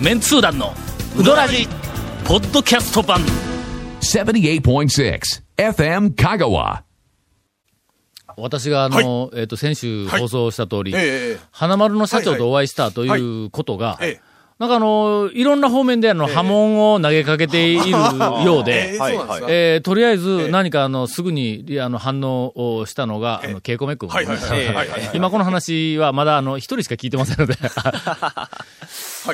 メンツー団のウドラジポッドキャスト版。78.6 FM Kagawa. 私があの、えっ、と、先週放送した通り、ええええ。花丸の社長とお会いしたということが、ええなんかあの、いろんな方面であの、波紋を投げかけているようで、えーとりあえず何かあの、すぐにいやあの反応をしたのが、あの、ケイコメ君。はいはいはいはいはいはい。今この話はまだあの、一人しか聞いてませんので、は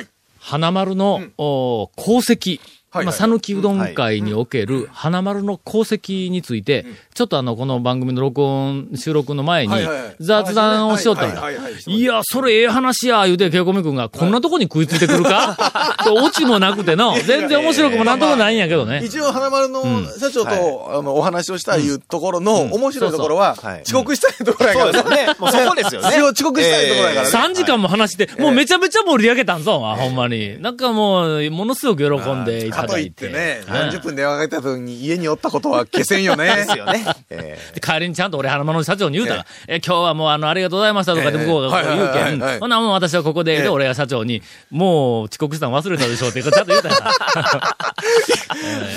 い。花丸の、お功績、はいはいまあ、讃岐うどん会における花丸の功績について、ちょっとあの、この番組の録音、収録の前に雑談をしよったんだはいや、それええ話や、言うて、ケイコメ君が、こんなとこに食いついてくるかとオチもなくての、全然面白くもなんともないんやけどね。一応、花丸の社長と、あの、お話をしたいいうところの、面白いところは、遅刻したいところやからそうですよね。もうそこですよね。一応遅刻したいところやからね。3時間も話して、もうめちゃめちゃ盛り上げたんぞ、ほんまに。なんかもう、ものすごく喜んでいたかとい。っててね、う。ん何十分電話かけた時に家におったことは消せんよね。ですよね。えで帰りにちゃんと俺、花丸の社長に言うたら、え、今日はもうあの、ありがとうございましたとかで向こうがこう言うけん、はいほなもう私はここで、で、俺が社長に、もう遅刻したの忘れたでしょって、ちゃんと言うたら。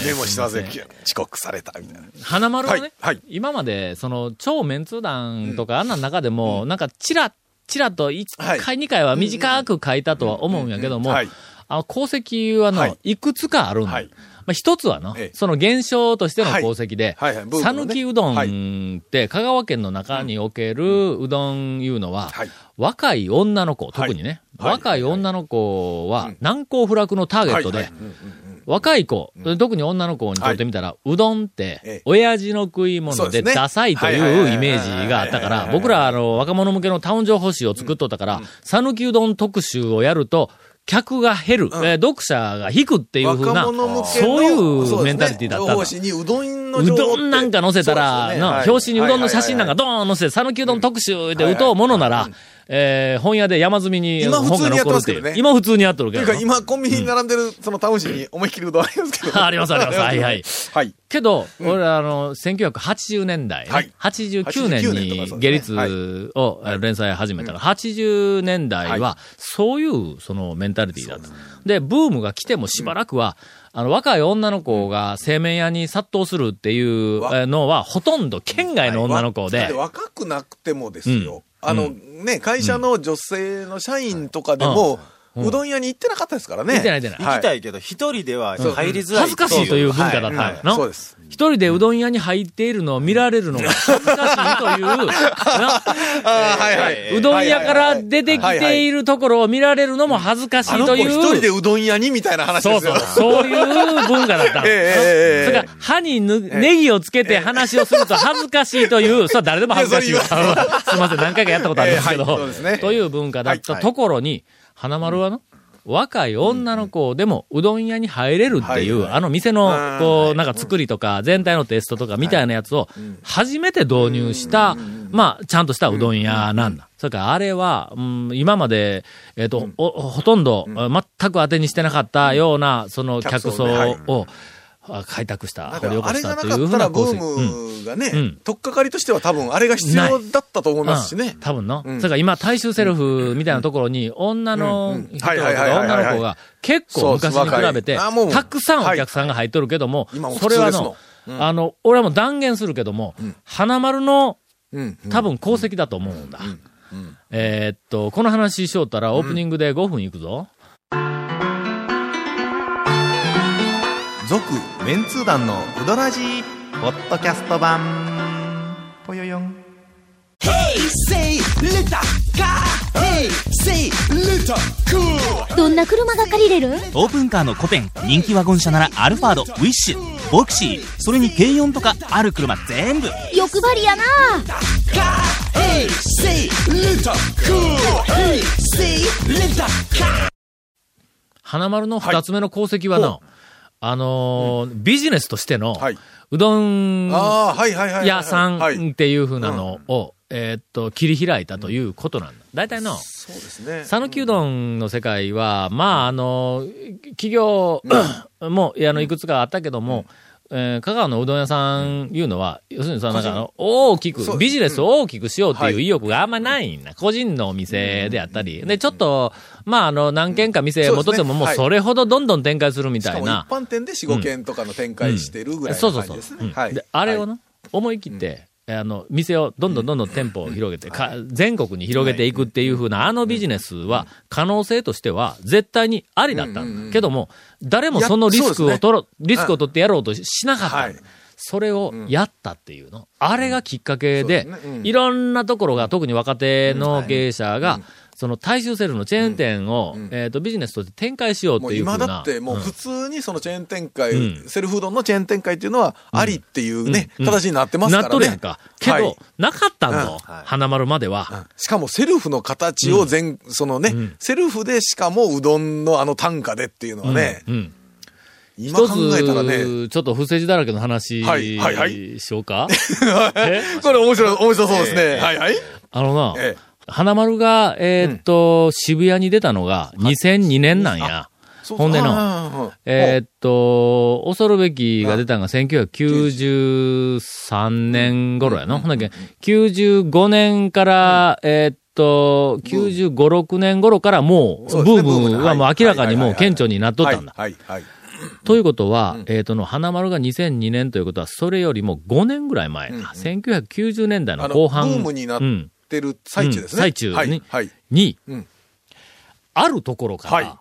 メモしてますよ。遅刻された、みたいな。花丸はね、はい。はい。今まで、その、超メンツー団とか、あんな中でも、なんか、チラッ、チラッと1はい。回、2回は短く書いたとは思うんやけども、はいあの、功績はの、はい。いくつかあるんだ。はい。まあ、一つはの、ええ。その現象としての功績で、讃岐うどんって、香川県の中におけるうどんいうのは、はい。若い女の子、特にね、はい。若い女の子は、難攻不落のターゲットで、若い子、特に女の子にとってみたら、うどんってええ、親父の食い物でダサいというイメージがあったから、僕ら、あの、若者向けのタウン情報誌を作っとったから、讃岐うどん特集をやると、客が減る、えー読者が引くっていうふうな、そういうメンタリティだったうどんのうどんなんか載せたら、ね。はい表紙にうどんの写真なんかドーン載せて、讃岐うどん特集で打とうものなら、えー本屋で山積みに今本が残るっていう。普通にやってますけどね。今普通にやっとるけどっていうか、今、コンビニに並んでる、そのタウン誌に思いっきりうどん ありますけど。ありますあります。はいはい。はい。けど、俺あの、1980年代ね、はい。89年89年とかに下律をえー連載始めたから、80年代は、そういう、そのメンタリティだった。で、ブームが来てもしばらくは、あの、若い女の子が製麺屋に殺到するっていうのは、ほとんど県外の女の子で、若くなくてもですよ。あの、ね、会社の女性の社員とかでも、うどん屋に行ってなかったですからね。見てない見てない。行きたいけど、一人では入りづらい。恥ずかしいという文化だったはい。の。そうです。一人でうどん屋に入っているのを見られるのが恥ずかしいという、な？あはいはい。うどん屋から出てきているところを見られるのも恥ずかしいという。一人でうどん屋にみたいな話ですよ。そうそう、そういう文化だったそれから、歯にぬネギをつけて話をすると恥ずかしいという、それは誰でも恥ずかしい すいません、何回かやったことあるんですけええはい。そうどですね、という文化だったところに、花丸はの、若い女の子でもうどん屋に入れるっていう、はいはい。あの店の、こう、はい。なんか作りとか、全体のテストとかみたいなやつを、初めて導入した、まあ、ちゃんとしたうどん屋なんだ。それからあれは、うん、今まで、えっ、と、おほとんど、全く当てにしてなかったような、その客層を、あ開拓した、掘り起こしあれがなかたというふうな功績。うんームがね、うんとっかかりとしては多分あれが必要だったと思いますしね。うん。多分の。うん。それから今、大衆セルフみたいなところに、女の人女の子が結構昔に比べて、たくさんお客さんが入っとるけども今も、それはのあの、俺はもう断言するけども、花丸のうん。多分功績だと思うんだ。えーっと、この話しよったらオープニングで5分いくぞ。続、メンツー団のうどらじポッドキャスト版。ぽよよん。say little car. Hey say little cool. どんな車が借りれる？オープンカーのコペン、人気ワゴン車ならアルファード、ウィッシュ、ボクシー、それに軽4とかある車全部。欲張りやな。Car hey say little cool. Hey say little car. 花丸の二つ目の功績はな、あのービジネスとしての、はい。うどん。屋さんはい。っていうふうなのを、えーっと、切り開いたということなんだ。大体の、そうですね。讃岐うどんの世界は、まあ、あの、企業も、あの、いくつかあったけども、えー香川のうどん屋さんいうのは、要するにさ、なんかあの、大きく、そうビジネスを大きくしようっていうはい意欲があんまりないんだ。個人のお店であったり。で、ちょっと、まあ、あの、何軒か店持っとっても、もうそれほどどんどん展開するみしたいな。般店で4、5軒とかの展開してるぐらいそうそうそうの感じです。ね。はい。うんで、あれをはいな、思い切って、あの、店をどんどんどんどん店舗を広げて、か全国に広げていくっていう風な、あのビジネスは、可能性としては、絶対にありだったんだ。けども、誰もそのリスクを取ろ、リスクを取ってやろうとしなかった。それをやったっていうの。あれがきっかけでいろんなところが、特に若手の経営者が、その大衆セルフのチェーン店を、えっと、ビジネスとして展開しようっていう。今だってもう普通にそのチェーン展開、うん。セルフうどんのチェーン展開っていうのはありっていうね、うん。形になってますからね。なっとるやんか。けど、はいなかったん。はい。花丸までは。うん。しかもセルフの形を全、そのね、セルフでしかもうどんのあの単価でっていうのはね、うん。今考一えたらね、つ、ちょっと不正字だらけの話、はい。はい。はい。しようか？え これ面白い、面白そうですね。はい。はい。あのな、ええ花丸が、えーっと、渋谷に出たのが2002年なんや。ほんでののえーっと、恐るべきが出たのが1993年頃やの。ほんだけ、95年から、えーっと、95、6年頃からもう、ブームはもう明らかにもう顕著になっとったんだ。はい、はい、はい。ということは、えっ、との、花丸が2002年ということは、それよりも5年ぐらい前か。1990年代の、後半。ブームになっうんてる最中ですね。うん最中にはい、はい。に、うんあるところから、はい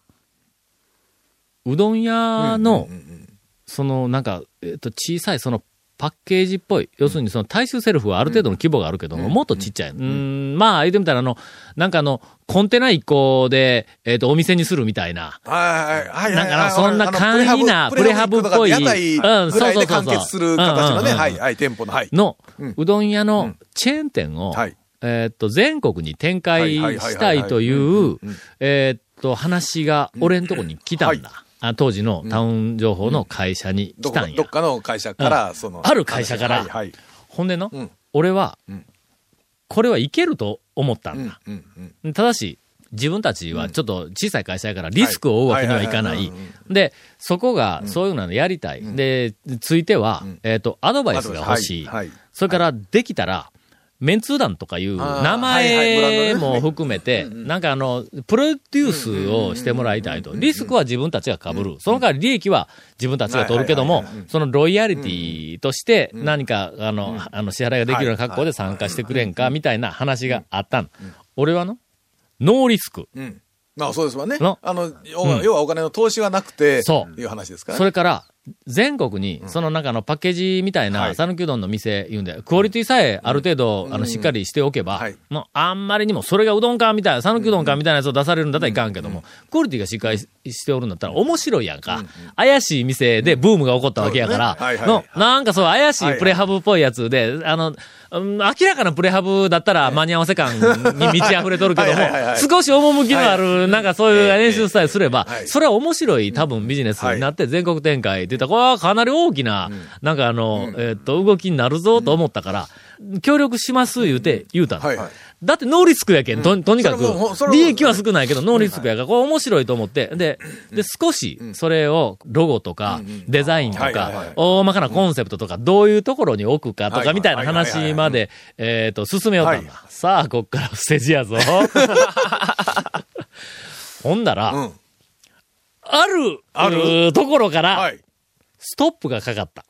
うどん屋の、うんうんうんその、なんか、えっ、と、小さい、その、パッケージっぽい。要するに、その、大衆セルフはある程度の規模があるけども、もっとちっちゃい。うん、まあ、言ってみたら、あの、なんかあの、コンテナ1個で、えっ、と、お店にするみたいな。はいはいはいはい。なんかそんな簡易なプレハブっぽいうんそうそうそう完結する形のね、うんうんうんはい、はい、店舗の、はい。のうん、うどん屋のチェーン店を、はいえーっと、全国に展開したいというえーっと、話が、俺んとこに来たんだ。はあ当時のタウン情報の会社にど来たんや。どっかの会社から、その。ある会社から。ほんでの、うん俺はうん、これはいけると思ったうんんだ。、うん、うん。ただし、自分たちはちょっと小さい会社やからリスクを負うわけにはいかない。で、そこがそういうのやりたい。で、ついては、えっと、アドバイスが欲しい。はいはいそれから、できたら、メンツー団とかいう名前も含めて、なんかあの、プロデュースをしてもらいたいと。リスクは自分たちが被る。その代わり利益は自分たちが取るけどもそのロイヤリティとして何か、あの、あの、支払いができるような格好で参加してくれんか、みたいな話があったの。俺はの、ノーリスク。うん。まあそうですわねの？あの、要はお金の投資がなくて、そういう話ですからね。それから、全国に、その中のパッケージみたいな、はい。讃岐うどんの店言うんで、クオリティさえある程度、あの、しっかりしておけばはい、もう、あんまりにも、それがうどんかみたいな、讃岐うどんかみたいなやつを出されるんだったらいかんけども、クオリティがしっかりしておるんだったら面白いやんか。怪しい店でブームが起こったわけやから。ね。はい、はいのは、い。なんかそう、怪しいプレハブっぽいやつで、あの、うん明らかなプレハブだったら間に合わせ感に満ち溢れとるけども はいはいはいは、い。少し趣のある、なんかそういう練習さえすればはい、それは面白い多分ビジネスになって全国展開って言ったら、これはかなり大きな、なんかあの、えーっと、動きになるぞと思ったから、協力します言うて、言うたの。はいはい。だってノーリスクやけん、ととにかく利益は少ないけど、ノーリスクやから、これ面白いと思って、で、で、少し、それを、ロゴとか、デザインとか大まかなコンセプトとか、どういうところに置くかとか、はいみたいな話まで、えっと、進めよったんだは。さあ、こっから不正字やぞ。ほんだら、うん。ある、ある？うーところから、はい。ストップがかかった。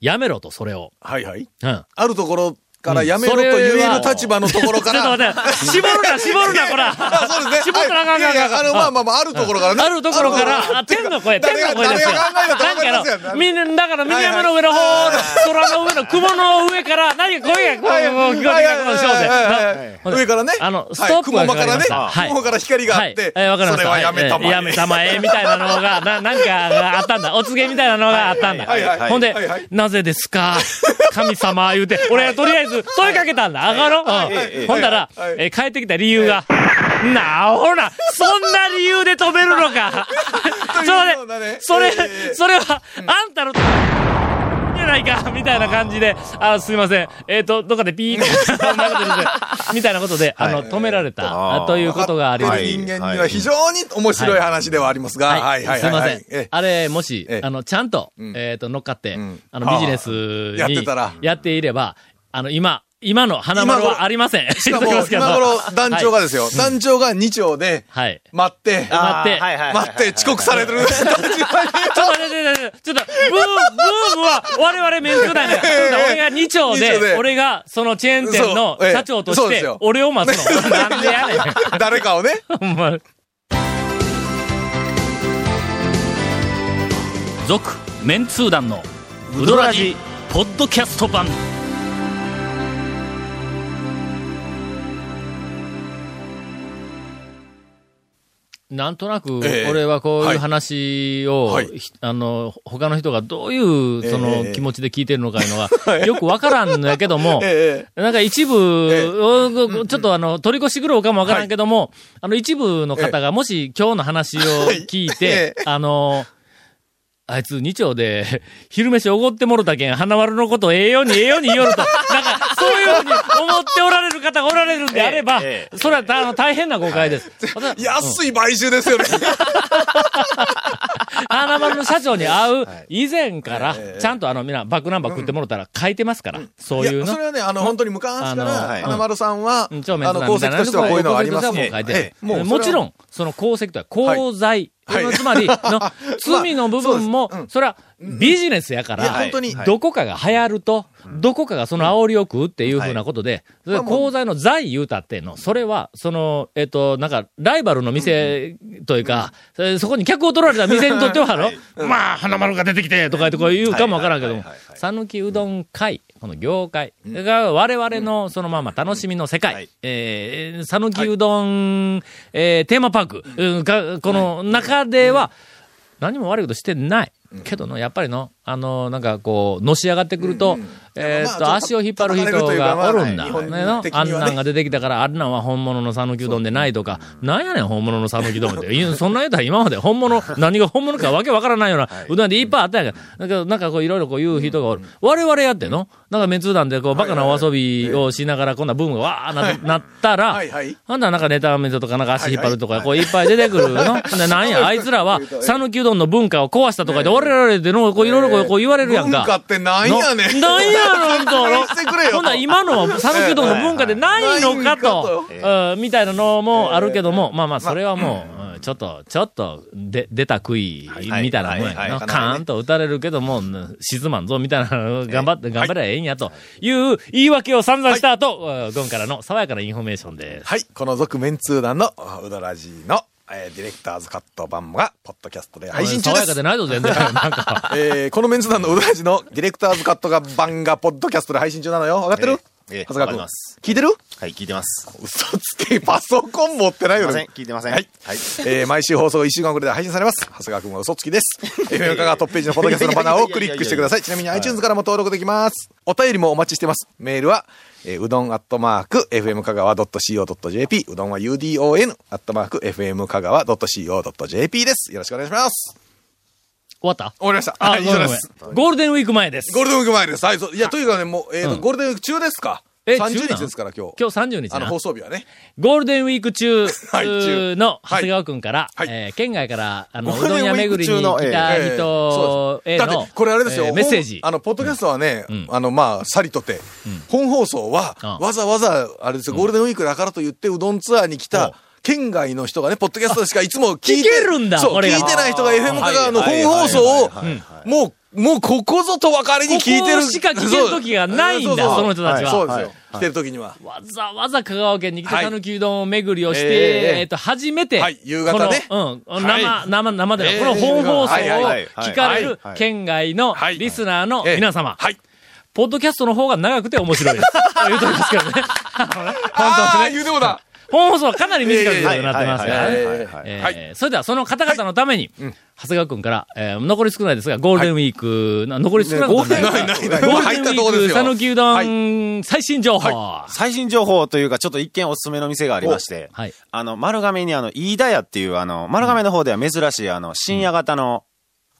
やめろと、それを。はいはい。うん。あるところからやめろと言える立場のところか ちょっとら。待って、絞るな、絞るな、こら。あそうですね。絞ったらあかんあかんいいやいやあの、まあまあまあ、あるところからね。あるところから、あ、天の声、天の声ですよ。かの、みんな、だから、右山の上の方の、空の上の雲の上から、何か声が、こう、聞こえてきたこの小はいはいはいはいで。上からね。あの、はいストップがかかりました。雲間から光があって。はい、わかりました。それはやめたまえ。はいやめたまえ、みたいなのが、な、なんかがあったんだ。お告げみたいなのがあったんだ。ほんでなぜですか？神様言うて、俺はとりあえず問いかけたんだ。あかろう。ん。ほんだら、えー帰ってきた理由が、なあ、ほら、そんな理由で止めるのか。それえ、ー。それは、あんたの、じゃないないか？みたいな感じで、あすいません。えっ、と、どっかでピーって、そんなことでみたいなことで、あの、止められた、ということがありま分す。人間には非常に面白い話ではありますが、はい、はい、はい。すいません。あれ、もしええ、あの、ちゃんと、ん。えっと、乗っかってん、あの、ビジネスにやってたら。やっていれば、あの、今、今の花丸はありません。しかも、今頃、団長がですよ、はい団長が2丁で、はい。待って、待って待って、遅刻されてる。ちょっと待って、ちょっと待って、ちょっと、ブー、ブームは我々メンツだね。俺が2丁二丁でで、俺がそのチェーン店の社長として俺を待つの。なんでやねん。誰かをね。ほんま。続、メンツー団の、ウドラジ、ポッドキャスト版。なんとなくええ、俺はこうはいいう話を、はい。ひあの、他の人がどういう、そえ。のえ気持ちで聞いてるのかいうのが、よくわからんのやけども、ええ。なんか一部、おちょっとあの、取り越してくるかもわからんけども、あの一部の方がもし今日の話を聞いて、ええ。あの、あいつ二丁で、昼飯おごってもろたけん、花丸のことをええようにええように言おると、なんか、そういうふうに思っておられる方がおられるんであれば、ええそれはたあの大変な誤解です。安い買収ですよね。花丸の社長に会う以前からええ、ちゃんとあの、みんなバックナンバー食ってもろたら書いてますから、そういうや、のそ。れはね、あの、本当に昔から、はい花丸さんは、うんあの、功績としてはこういうのはあります功績としてはもう書いてええもうそれはもちろん、その功績とは功罪。はい。つまり、の、罪の部分もそうです。うん、それはビジネスやから、本当に、どこかが流行ると、どこかがその煽りを食うっていうふうなことで、それまあもう。功罪の罪言うたってんの、それは、その、えっと、なんか、ライバルの店というか、そこに客を取られた店にとっては、あの、まあ、花丸が出てきて、とかとか言うかもわからんけども讃岐うどん会、この業界が我々のそのまま楽しみの世界。はい、えー讃岐うどん、えーテーマパークこの中では、何も悪いことしてない。けどの、やっぱりの、あの、なんかこう、のし上がってくると、えーっと、まあ足を引っ張る人がおるんだ。まあんなんが出てきたから、あんなんは本物の讃岐うどんでないとか、なんやねん、本物の讃岐うどんって。そんな言うたら今まで本物、何が本物かわけわからないような、うどんでいっぱいあったんやから。だけど、なんかこう、いろいろこう言う人がおる。我々やっての？なんかメンツー団でこう、バカなお遊びをしながら、こんなブームがわーななったらはいはい、ほんならなんかネタメントとかなんか足引っ張るとか、こういっぱい出てくるの？で、なんや、あいつらは、讃岐うどんの文化を壊したとかで、俺らでの、こういろいろこうこう言われるやんか。文化ってなんやねん。ななんやなん と。ほんなら今のは讃岐うどんの文化でないのかと、うんみたいなのもあるけども、まあまあ、それはもう、うんちょっと、ちょっと、で、出た杭みたいなもんやな。はいはいはい。カーンと打たれるけども、うん沈まんぞ、みたいな、頑張って、頑張ればええんや、と。い。う言い訳を散々した後、うんゴンからの爽やかなインフォメーションです。はい。この続メンツー団のうどらじの、えーディレクターズカット版が、ポッドキャストで配信中で爽やかす。でないぞ、全然。えーこのメンツー団のうどらじのディレクターズカットが版が、ポッドキャストで配信中なのよ。わかってる？ええええ長谷川君。聞いてる？はい、聞いてます。嘘つけ、パソコン持ってないよね。聞いてません。はい。はい。えー毎週放送1週間遅れで配信されます。長谷川君は嘘つきです。FM カがトップページのポッドキャストのバナーをクリックしてください。ちなみに iTunes からも登録できます。お便りもお待ちしてます。メールは、えーうどんアットマーク、FM 香川 .co.jp、うどんは UDON アットマーク、FM 香川 .co.jp です。よろしくお願いします。終わった？終わりました。あ、はい、以上です。ゴールデンウィーク前です。ゴールデンウィーク前です。はい、そういや、というかね、もう、えっ、と、うんゴールデンウィーク中ですか？え ?30 中なん日ですから、今日。今日30日なあの、放。送日はね。ゴールデンウィーク中の長谷川くんから、はいえー県外から、あの、うどん屋巡りに来たええ人へのだって、これあれですよ、えーメッセージ。本あの、ポッドキャストはね、んあの、まあ、さりとて、本放送は、あわざわざ、あれですよ、ゴールデンウィークだからと言って、うどんツアーに来おた、県外の人がね、ポッドキャストでしかいつも聞いて、聞けるんだそう、聞いてない人が FM 香川のはい本放送をもう、もうここぞと分かりに聞いてる。ここしか聞ける時がないんだその人たちは。そうですよ。はい。来てる時には。わざわざ香川県に来て、はい讃岐うどん巡りをして、えええっと、初めて、はい。夕方ね。うん、はい。生、生、生でこの本放送を聞かれるはい。県外のはい。リスナーのええ皆様、はい。ポッドキャストの方が長くて面白いです。言うとりますけどね。本当にね言うてもだ。本放送はかなり短くなってますからね。はいはいはいはい。えーはい。それではその方々のために、長谷川くんから、えー残り少ないですが、ゴールデンウィーク、な残り少なくゴールデンウィないゴール入デンウィーク、ったとこですよ。讃岐うどん、最新情報。は最新情報というか、ちょっと一見おすすめの店がありまして、い。あの、丸亀にあの、飯田屋っていう、あの、丸亀の方では珍しい、あの、深夜型の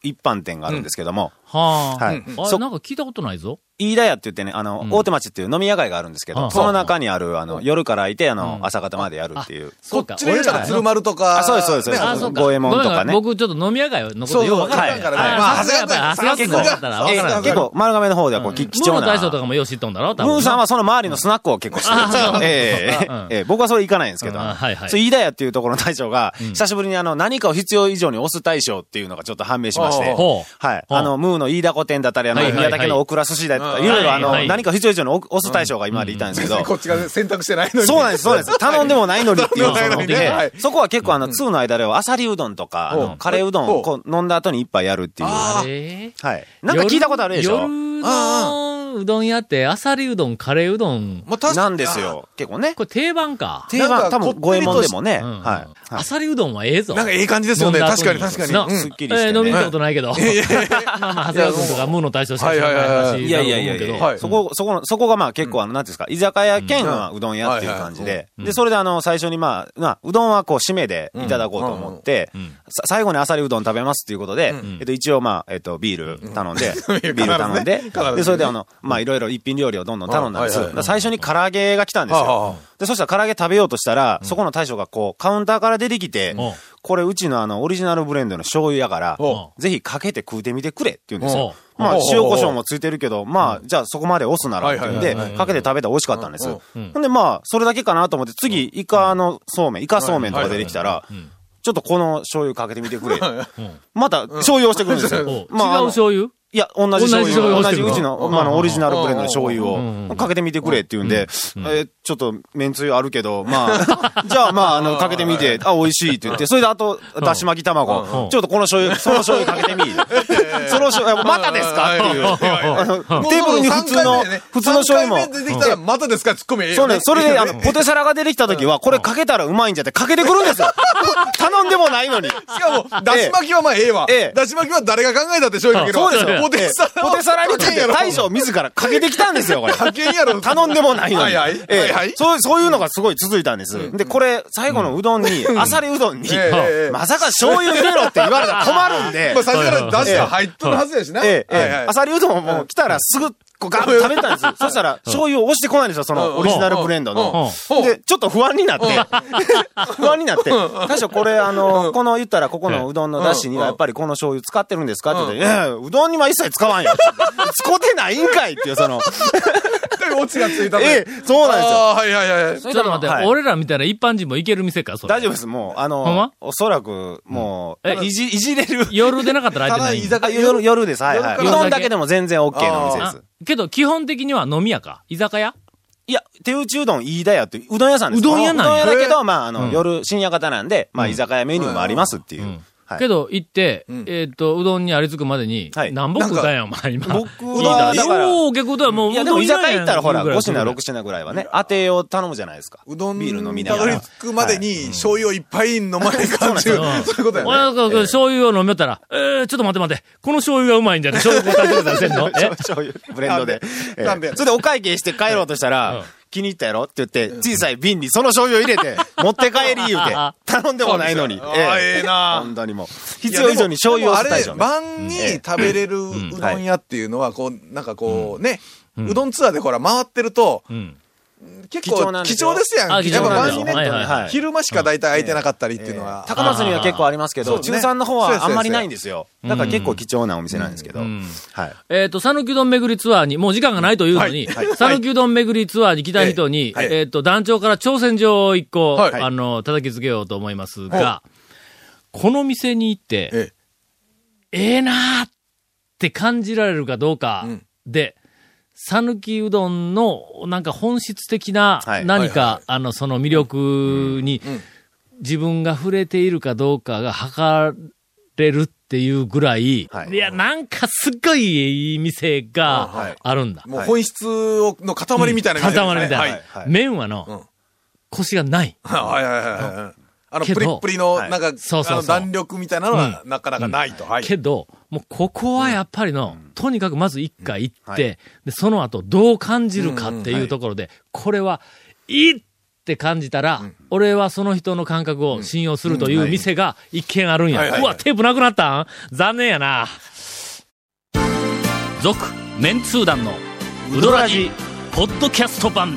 一般店があるんですけども、はあ。はい。あ、そなんか聞いたことないぞ。飯田屋って言ってね、あの、うん大手町っていう飲み屋街があるんですけあど、その中にある、あの、夜からいて、あのう、ん朝方までやるっていう。そうか。こっちで言うたら鶴丸とか。あそうですそうですそうか。五右衛門とかね僕ちょっと飲み屋街のことよくわからんからね。はいはいまあ、長谷川さすが君だったらわからん。結構、丸亀の方ではこう、き貴重な。ムーの大将とかもよう知っとんだろ？多分。ムーさんはその周りのスナックを結構知ってるんですよあ。ええええうんええ僕はそれ行かないんですけど。うんはいはいそう、飯田屋っていうところの大将が、久しぶりにあの、何かを必要以上に押す大将っていうのがちょっと判明しまして。はい。あの、ムーの飯田古店だったり、あの、宮崎のオクラ寿司だいろいろあの、何か必要以上に押す大将が今までいたんですけど。こっちが選択してないのに。そうなんです、そうなんです。頼んでもないのにっていう頼んでもないのではい。そこは結構あの、通の間では、あさりうどんとか、カレーうどんをこう飲んだ後に一杯やるっていう。はえい。なんか聞いたことあるでしょ？夜のうどん屋って、あさりうどん、カレーうどん、まあ確かなんですよ。結構ね。これ定番か。定番、なんか多分、五右衛門でもね。うん。はい。あさりうどんはええぞ。なんかええ感じですよね。確かに確かに。な。うん。すっきりしてね。えー飲みに行ったことないけど。まあまあ、長谷川君とかムーの大将しか知らない話いやいやいや。いや、はい。そこ、そこの、そこがまあ結構あの、なんていうんですか、居酒屋兼まあうどん屋っていう感じで、で、それであの、最初にまあ、まあ、うどんはこう、締めでいただこうと思って、さ最後にあさりうどん食べますっていうことで、えっと、一応まあ、えっと、ビール頼んで、ビール頼んでで、それであの、まあ、いろいろ一品料理をどんどん頼んだんです。はいはいはいだから最初に唐揚げが来たんですはあはよ。で、そしたら唐揚げ食べようとしたら、そこの大将がこう、カウンターから出てきてうん、これうちのあの、オリジナルブレンドの醤油やからお、ぜひかけて食うてみてくれって言うんですよ。おまあお、塩胡椒もついてるけど、まあ、じゃあそこまで押すならって言うんでかけて食べたら美味しかったんです。うん。ほんでまあ、それだけかなと思って、次、イカのそうめん、イカそうめんとか出てきたら、ちょっとこの醤油かけてみてくれ。また、醤油をしてくるんですおよ。違うまああの醤油？いや、同じ醤同じ醤油油。同じうちの、まあオリジナルブレンドの醤油うんをかけてみてくれって言うんで、えーちょっと、めんつゆあるけど、まあ、じゃあまあ、あの、かけてみて、あ、美味しいって言って、それであと、だし巻き卵、ちょっとこの醤油、その醤油かけてみ。その醤油、またですか？っていう。テーブルに普通の、普通の醤油も。3。回目出てきたら、またですか？ツッコミ。そうね、それで、あの、ポテサラが出てきた時は、これかけたらうまいんじゃって、かけてくるんですよ。頼んでもないのに。しかも、だし巻きはまあええわ。ええ。だし巻きは誰が考えたって醤油かけるわ。そうですよポテサラはポテサラに大将自らかけてきたんですよ、これ。かけんやろ。頼んでもないのに。はいはい。ええ。そう、そういうのがすごい続いたんです。で、これ、最後のうどんに、あさりうどんに、まさか醤油入れろって言われたら困るんで まあ、、最初からだしが入っとるはずやしな。ええ、あさりうどんも来たらすぐ、こうガーッと食べたんです。そしたら、醤油を押してこないんですよ、そのオリジナルブレンドの。うん。で、ちょっと不安になって、不安になって、大将これあの、この言ったらここのうどんのだしにはやっぱりこの醤油使ってるんですかって言って、いやいやうどんには一切使わんよ。使ってないんかいっていう、その、オチがついたとええ、そうなんですよ。はいはいはい。ちょっと待って、はい。俺らみたいな一般人も行ける店か、それ。大丈夫です、もう、あの、おそらく、もう、え？いじ、いじれる。夜でなかったら空いてない？ただ居酒あ夜、夜です、はいはい。うどんだけでも全然 OK のお店であす。けど、基本的には飲み屋か？居酒屋？いや、手打ちうどん飯田屋って、うどん屋さんです。うどん屋なんや。うどん屋だけど、まあ、あの、うん。夜、深夜型なんで、まあ、居酒屋メニューもありますっていう。うんはい。けど、行って、ん。えっと、うどんにありつくまでに、はい。何本食うたんや、お前、今。僕は、ただから、よう、結構だ、もう、いや、でも居酒屋行ったらほら、5品、6六品ぐらいはね、当てを頼むじゃないですか。うどんビール飲みなたどりがら。着くまでに醤油をいっぱい飲まない感じ。そういうことやね。俺が醤油を飲めたら、えー、ちょっと待って待って、この醤油がうまいんじゃね醤油答えてください、せんの？え？醤油、ブレンドで。ええなんで？それでお会計して帰ろうとしたうん。ら、気に入ったやろって言って、小さい瓶にその醤油を入れて、持って帰り言うて、頼んでもないのに。ええな本当にもう。必要以上に醤油をあれ吸ったでしょ、ね。晩に食べれるうどん屋っていうのは、こう、なんかこう、ね、うどんツアーでほら回ってると、うん。結貴重構貴重ですやん。やっ重なんですよ。ぱ晩にね、はいはいはい。昼間しか大体空いてなかったりっていうのは。高松には結構ありますけど、中産の方はあんまりないんですよ。だから結構貴重なお店なんですけど。うん。はい。えっ、と、讃岐うどん巡りツアーに、もう時間がないというのに、はい。讃岐うどん巡りツアーに来た人に、はい。えっ、と、団長から挑戦状を一個、はい。あの、叩きつけようと思いますが、この店に行って、ええ。えなーって感じられるかどうかうん。で、讃岐うどんの、なんか本質的なはい。何か、はいはいあの、その魅力に、うん。自分が触れているかどうかが測れるっていうぐらい、はい。い、や、なんかすっごいいい店はい。があるんだ。もう本質をの塊みたいな塊みたいな。はい。はい。はい。麺はうん。の、コシがない。はいはいはいはい。あの、プリップリの、はい。なんか、そうそう弾力みたいなのは、なかなかないと。はい。けど、もうここはやっぱりの、とにかくまず一回行って、はいで、その後どう感じるかっていうところで、これは、行っって感じたら、俺はその人の感覚を信用するという店が一軒あるんや。うわ、テープなくなったん？残念やな。続、メンツー団のウドラジ、ポッドキャスト版。